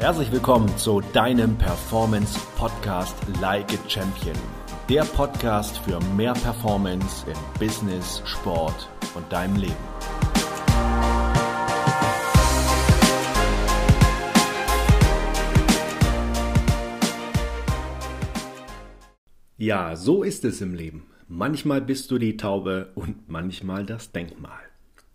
Herzlich willkommen zu deinem Performance Podcast Like a Champion. Der Podcast für mehr Performance im Business, Sport und deinem Leben. Ja, so ist es im Leben. Manchmal bist du die Taube und manchmal das Denkmal.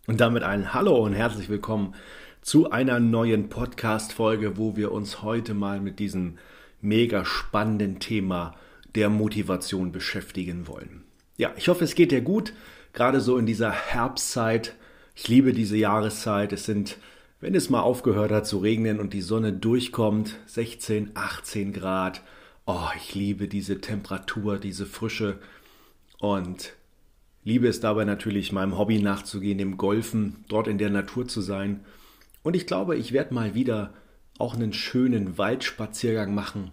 Und damit ein Hallo und herzlich willkommen zu einer neuen Podcast-Folge, wo wir uns heute mal mit diesem mega spannenden Thema der Motivation beschäftigen wollen. Ja, ich hoffe, es geht dir gut, gerade so in dieser Herbstzeit. Ich liebe diese Jahreszeit. Es sind, wenn es mal aufgehört hat zu regnen und die Sonne durchkommt, 16, 18 Grad. Oh, ich liebe diese Temperatur, diese Frische und liebe es dabei natürlich meinem Hobby nachzugehen, dem Golfen, dort in der Natur zu sein und ich glaube, ich werde mal wieder auch einen schönen Waldspaziergang machen.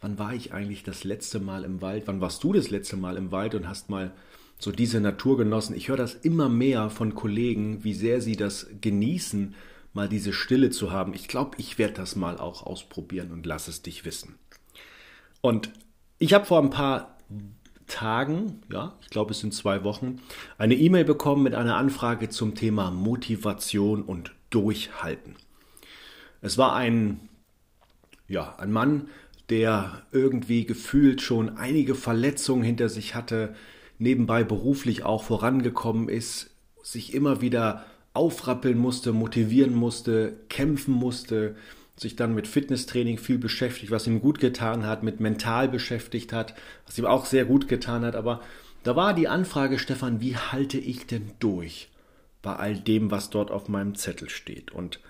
Wann war ich eigentlich das letzte Mal im Wald? Wann warst du das letzte Mal im Wald und hast mal so diese Natur genossen? Ich höre das immer mehr von Kollegen, wie sehr sie das genießen, mal diese Stille zu haben. Ich glaube, ich werde das mal auch ausprobieren und lass es dich wissen. Und ich habe vor ein paar Tagen, ja, ich glaube es sind zwei Wochen, eine E-Mail bekommen mit einer Anfrage zum Thema Motivation und durchhalten. Es war ein, ja, ein Mann, der irgendwie gefühlt schon einige Verletzungen hinter sich hatte, nebenbei beruflich auch vorangekommen ist, sich immer wieder aufrappeln musste, motivieren musste, kämpfen musste, sich dann mit Fitnesstraining viel beschäftigt, was ihm gut getan hat, mit mental beschäftigt hat, was ihm auch sehr gut getan hat. Aber da war die Anfrage, Stefan, wie halte ich denn durch? Bei all dem, was dort auf meinem Zettel steht. Und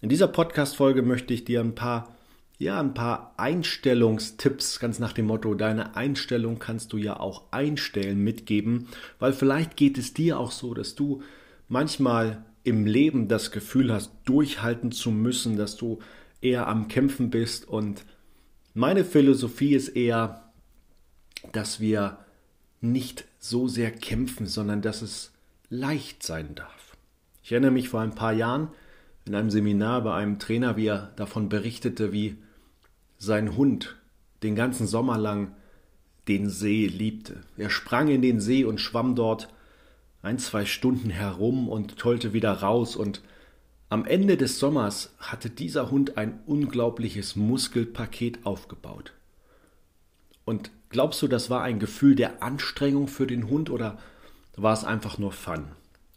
in dieser Podcast-Folge möchte ich dir ein paar, ja, ein paar Einstellungstipps, ganz nach dem Motto, deine Einstellung kannst du ja auch einstellen, mitgeben, weil vielleicht geht es dir auch so, dass du manchmal im Leben das Gefühl hast, durchhalten zu müssen, dass du eher am Kämpfen bist. Und meine Philosophie ist eher, dass wir nicht so sehr kämpfen, sondern dass es leicht sein darf. Ich erinnere mich vor ein paar Jahren in einem Seminar bei einem Trainer, wie er davon berichtete, wie sein Hund den ganzen Sommer lang den See liebte. Er sprang in den See und schwamm dort ein, zwei Stunden herum und tollte wieder raus und am Ende des Sommers hatte dieser Hund ein unglaubliches Muskelpaket aufgebaut. Und glaubst du, das war ein Gefühl der Anstrengung für den Hund oder war es einfach nur Fun.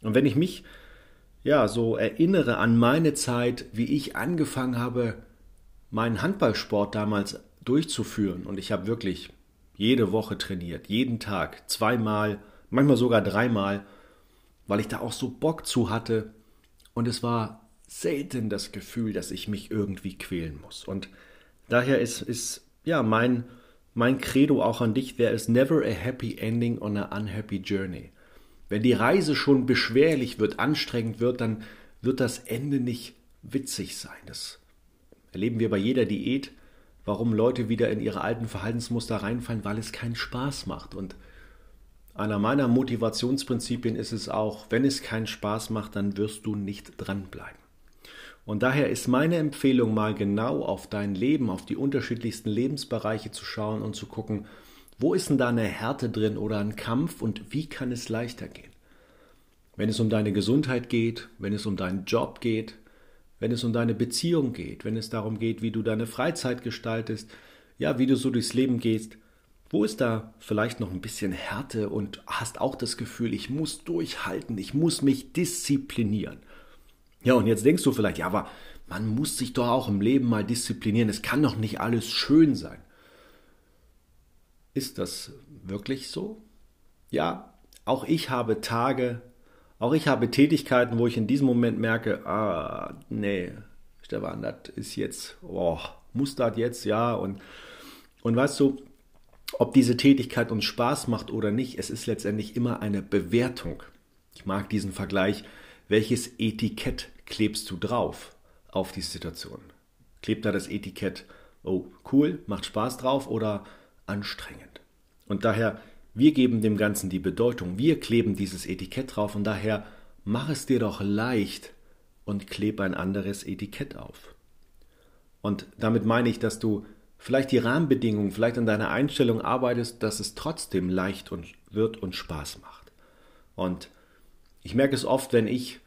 Und wenn ich mich ja so erinnere an meine Zeit, wie ich angefangen habe, meinen Handballsport damals durchzuführen und ich habe wirklich jede Woche trainiert, jeden Tag, zweimal, manchmal sogar dreimal, weil ich da auch so Bock zu hatte und es war selten das Gefühl, dass ich mich irgendwie quälen muss. Und daher ist, ist ja mein, mein Credo auch an dich, there is never a happy ending on a unhappy journey. Wenn die Reise schon beschwerlich wird, anstrengend wird, dann wird das Ende nicht witzig sein. Das erleben wir bei jeder Diät, warum Leute wieder in ihre alten Verhaltensmuster reinfallen, weil es keinen Spaß macht. Und einer meiner Motivationsprinzipien ist es auch, wenn es keinen Spaß macht, dann wirst du nicht dranbleiben. Und daher ist meine Empfehlung mal genau auf dein Leben, auf die unterschiedlichsten Lebensbereiche zu schauen und zu gucken, wo ist denn da eine Härte drin oder ein Kampf und wie kann es leichter gehen? Wenn es um deine Gesundheit geht, wenn es um deinen Job geht, wenn es um deine Beziehung geht, wenn es darum geht, wie du deine Freizeit gestaltest, ja, wie du so durchs Leben gehst, wo ist da vielleicht noch ein bisschen Härte und hast auch das Gefühl, ich muss durchhalten, ich muss mich disziplinieren? Ja, und jetzt denkst du vielleicht, ja, aber man muss sich doch auch im Leben mal disziplinieren, es kann doch nicht alles schön sein. Ist das wirklich so? Ja, auch ich habe Tage, auch ich habe Tätigkeiten, wo ich in diesem Moment merke, ah, nee, Stefan, das ist jetzt, oh, muss das jetzt, ja, und, und weißt du, ob diese Tätigkeit uns Spaß macht oder nicht, es ist letztendlich immer eine Bewertung. Ich mag diesen Vergleich, welches Etikett klebst du drauf auf die Situation? Klebt da das Etikett, oh, cool, macht Spaß drauf oder anstrengend. Und daher, wir geben dem Ganzen die Bedeutung, wir kleben dieses Etikett drauf und daher mach es dir doch leicht und kleb ein anderes Etikett auf. Und damit meine ich, dass du vielleicht die Rahmenbedingungen, vielleicht an deiner Einstellung arbeitest, dass es trotzdem leicht und wird und Spaß macht. Und ich merke es oft, wenn ich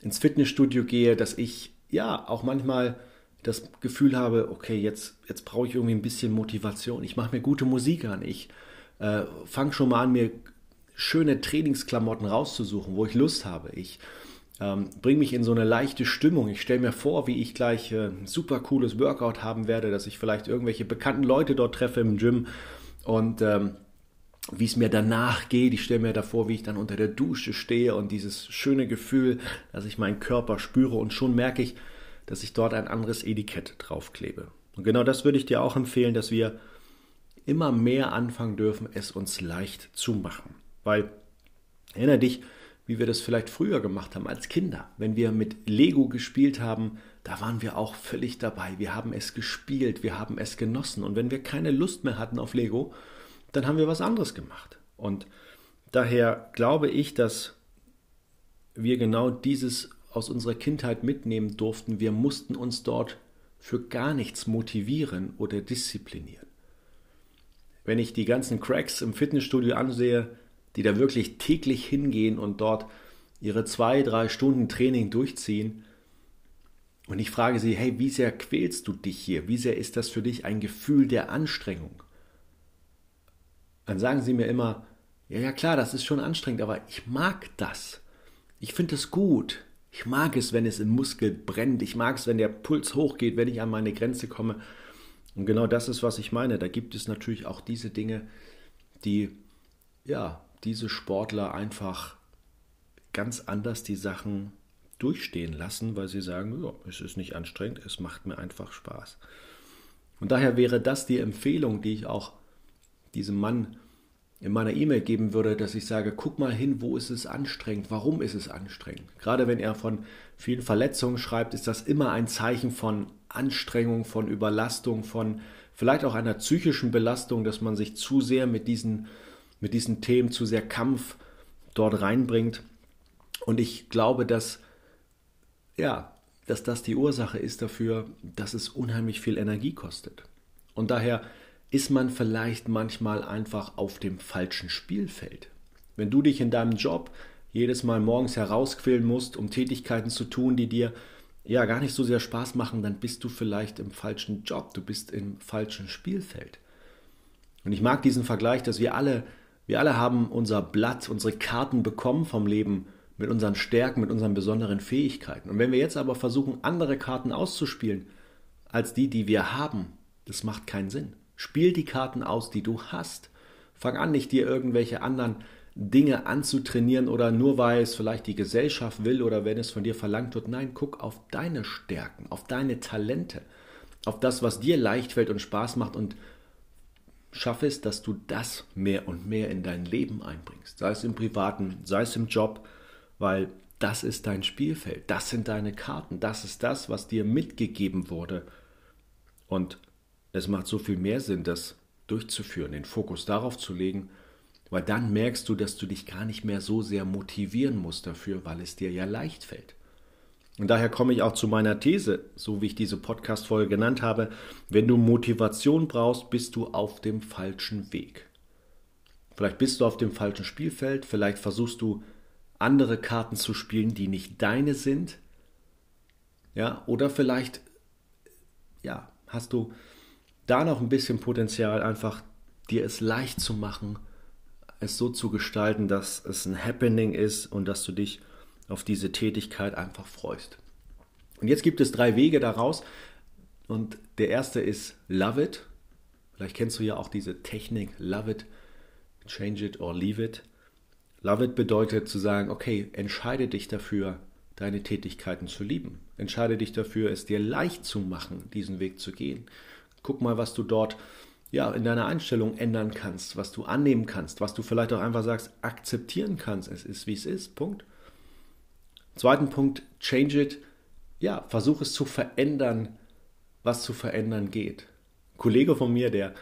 ins Fitnessstudio gehe, dass ich ja auch manchmal das Gefühl habe, okay, jetzt, jetzt brauche ich irgendwie ein bisschen Motivation. Ich mache mir gute Musik an. Ich äh, fange schon mal an, mir schöne Trainingsklamotten rauszusuchen, wo ich Lust habe. Ich ähm, bringe mich in so eine leichte Stimmung. Ich stelle mir vor, wie ich gleich äh, ein super cooles Workout haben werde, dass ich vielleicht irgendwelche bekannten Leute dort treffe im Gym und ähm, wie es mir danach geht. Ich stelle mir davor, wie ich dann unter der Dusche stehe und dieses schöne Gefühl, dass ich meinen Körper spüre und schon merke ich, dass ich dort ein anderes Etikett draufklebe. Und genau das würde ich dir auch empfehlen, dass wir immer mehr anfangen dürfen, es uns leicht zu machen. Weil, erinnere dich, wie wir das vielleicht früher gemacht haben als Kinder. Wenn wir mit Lego gespielt haben, da waren wir auch völlig dabei. Wir haben es gespielt, wir haben es genossen. Und wenn wir keine Lust mehr hatten auf Lego, dann haben wir was anderes gemacht. Und daher glaube ich, dass wir genau dieses aus unserer Kindheit mitnehmen durften. Wir mussten uns dort für gar nichts motivieren oder disziplinieren. Wenn ich die ganzen Cracks im Fitnessstudio ansehe, die da wirklich täglich hingehen und dort ihre zwei, drei Stunden Training durchziehen. Und ich frage sie, hey, wie sehr quälst du dich hier? Wie sehr ist das für dich ein Gefühl der Anstrengung? Dann sagen sie mir immer, ja, ja klar, das ist schon anstrengend, aber ich mag das. Ich finde es gut. Ich mag es, wenn es im Muskel brennt. Ich mag es, wenn der Puls hochgeht, wenn ich an meine Grenze komme. Und genau das ist, was ich meine. Da gibt es natürlich auch diese Dinge, die ja diese Sportler einfach ganz anders die Sachen durchstehen lassen, weil sie sagen, ja, es ist nicht anstrengend, es macht mir einfach Spaß. Und daher wäre das die Empfehlung, die ich auch diesem Mann in meiner E-Mail geben würde, dass ich sage, guck mal hin, wo ist es anstrengend, warum ist es anstrengend. Gerade wenn er von vielen Verletzungen schreibt, ist das immer ein Zeichen von Anstrengung, von Überlastung, von vielleicht auch einer psychischen Belastung, dass man sich zu sehr mit diesen mit diesen Themen zu sehr Kampf dort reinbringt. Und ich glaube, dass, ja, dass das die Ursache ist dafür, dass es unheimlich viel Energie kostet. Und daher ist man vielleicht manchmal einfach auf dem falschen Spielfeld. Wenn du dich in deinem Job jedes Mal morgens herausquälen musst, um Tätigkeiten zu tun, die dir ja gar nicht so sehr Spaß machen, dann bist du vielleicht im falschen Job, du bist im falschen Spielfeld. Und ich mag diesen Vergleich, dass wir alle wir alle haben unser Blatt, unsere Karten bekommen vom Leben mit unseren Stärken, mit unseren besonderen Fähigkeiten. Und wenn wir jetzt aber versuchen, andere Karten auszuspielen als die, die wir haben, das macht keinen Sinn. Spiel die Karten aus, die du hast. Fang an, nicht dir irgendwelche anderen Dinge anzutrainieren oder nur weil es vielleicht die Gesellschaft will oder wenn es von dir verlangt wird. Nein, guck auf deine Stärken, auf deine Talente, auf das, was dir leicht fällt und Spaß macht und schaffe es, dass du das mehr und mehr in dein Leben einbringst. Sei es im privaten, sei es im Job, weil das ist dein Spielfeld, das sind deine Karten, das ist das, was dir mitgegeben wurde. Und es macht so viel mehr Sinn, das durchzuführen, den Fokus darauf zu legen, weil dann merkst du, dass du dich gar nicht mehr so sehr motivieren musst dafür, weil es dir ja leicht fällt. Und daher komme ich auch zu meiner These, so wie ich diese Podcast-Folge genannt habe. Wenn du Motivation brauchst, bist du auf dem falschen Weg. Vielleicht bist du auf dem falschen Spielfeld, vielleicht versuchst du andere Karten zu spielen, die nicht deine sind. Ja, oder vielleicht, ja, hast du da noch ein bisschen Potenzial, einfach dir es leicht zu machen, es so zu gestalten, dass es ein Happening ist und dass du dich auf diese Tätigkeit einfach freust. Und jetzt gibt es drei Wege daraus. Und der erste ist Love It. Vielleicht kennst du ja auch diese Technik Love It, Change It or Leave It. Love It bedeutet zu sagen, okay, entscheide dich dafür, deine Tätigkeiten zu lieben. Entscheide dich dafür, es dir leicht zu machen, diesen Weg zu gehen. Guck mal, was du dort ja, in deiner Einstellung ändern kannst, was du annehmen kannst, was du vielleicht auch einfach sagst, akzeptieren kannst. Es ist, wie es ist. Punkt. Zweiten Punkt, change it. Ja, versuch es zu verändern, was zu verändern geht. Ein Kollege von mir, der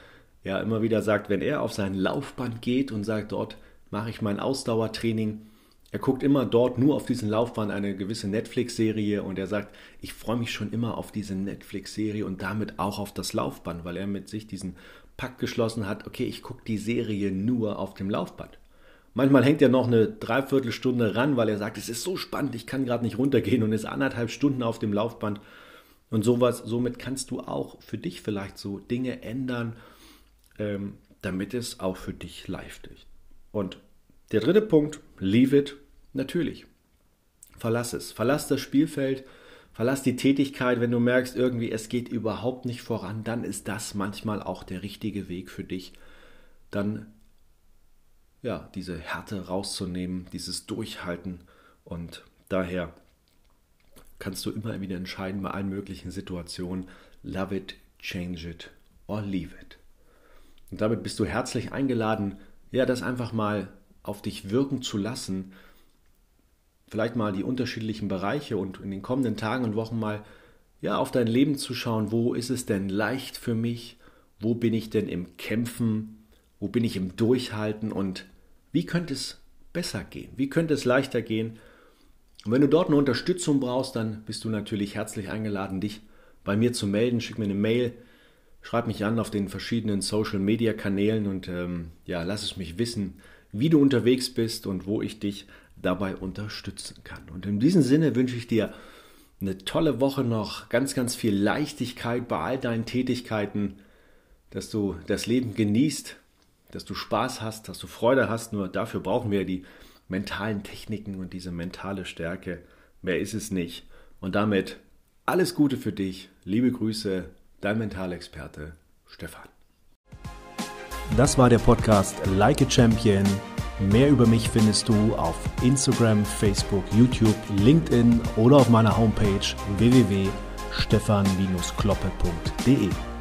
ja immer wieder sagt, wenn er auf sein Laufband geht und sagt, dort mache ich mein Ausdauertraining, Er guckt immer dort nur auf diesen Laufbahn eine gewisse Netflix-Serie und er sagt, ich freue mich schon immer auf diese Netflix-Serie und damit auch auf das Laufband, weil er mit sich diesen Pakt geschlossen hat, okay, ich gucke die Serie nur auf dem Laufband. Manchmal hängt er noch eine Dreiviertelstunde ran, weil er sagt, es ist so spannend, ich kann gerade nicht runtergehen und ist anderthalb Stunden auf dem Laufband. Und sowas, somit kannst du auch für dich vielleicht so Dinge ändern, ähm, damit es auch für dich leicht ist. Und der dritte Punkt, leave it, natürlich. Verlass es. Verlass das Spielfeld, verlass die Tätigkeit, wenn du merkst, irgendwie es geht überhaupt nicht voran, dann ist das manchmal auch der richtige Weg für dich. Dann ja, diese Härte rauszunehmen, dieses Durchhalten und daher kannst du immer wieder entscheiden bei allen möglichen Situationen, love it, change it or leave it. Und damit bist du herzlich eingeladen, ja, das einfach mal auf dich wirken zu lassen, vielleicht mal die unterschiedlichen Bereiche und in den kommenden Tagen und Wochen mal ja, auf dein Leben zu schauen, wo ist es denn leicht für mich, wo bin ich denn im Kämpfen, wo bin ich im Durchhalten und wie könnte es besser gehen? Wie könnte es leichter gehen? Und wenn du dort eine Unterstützung brauchst, dann bist du natürlich herzlich eingeladen, dich bei mir zu melden. Schick mir eine Mail, schreib mich an auf den verschiedenen Social Media Kanälen und ähm, ja, lass es mich wissen, wie du unterwegs bist und wo ich dich dabei unterstützen kann. Und in diesem Sinne wünsche ich dir eine tolle Woche noch, ganz, ganz viel Leichtigkeit bei all deinen Tätigkeiten, dass du das Leben genießt, dass du Spaß hast, dass du Freude hast. Nur dafür brauchen wir die mentalen Techniken und diese mentale Stärke. Mehr ist es nicht. Und damit alles Gute für dich. Liebe Grüße, dein Mentalexperte Stefan. Das war der Podcast Like a Champion. Mehr über mich findest du auf Instagram, Facebook, YouTube, LinkedIn oder auf meiner Homepage www.stefan-kloppe.de.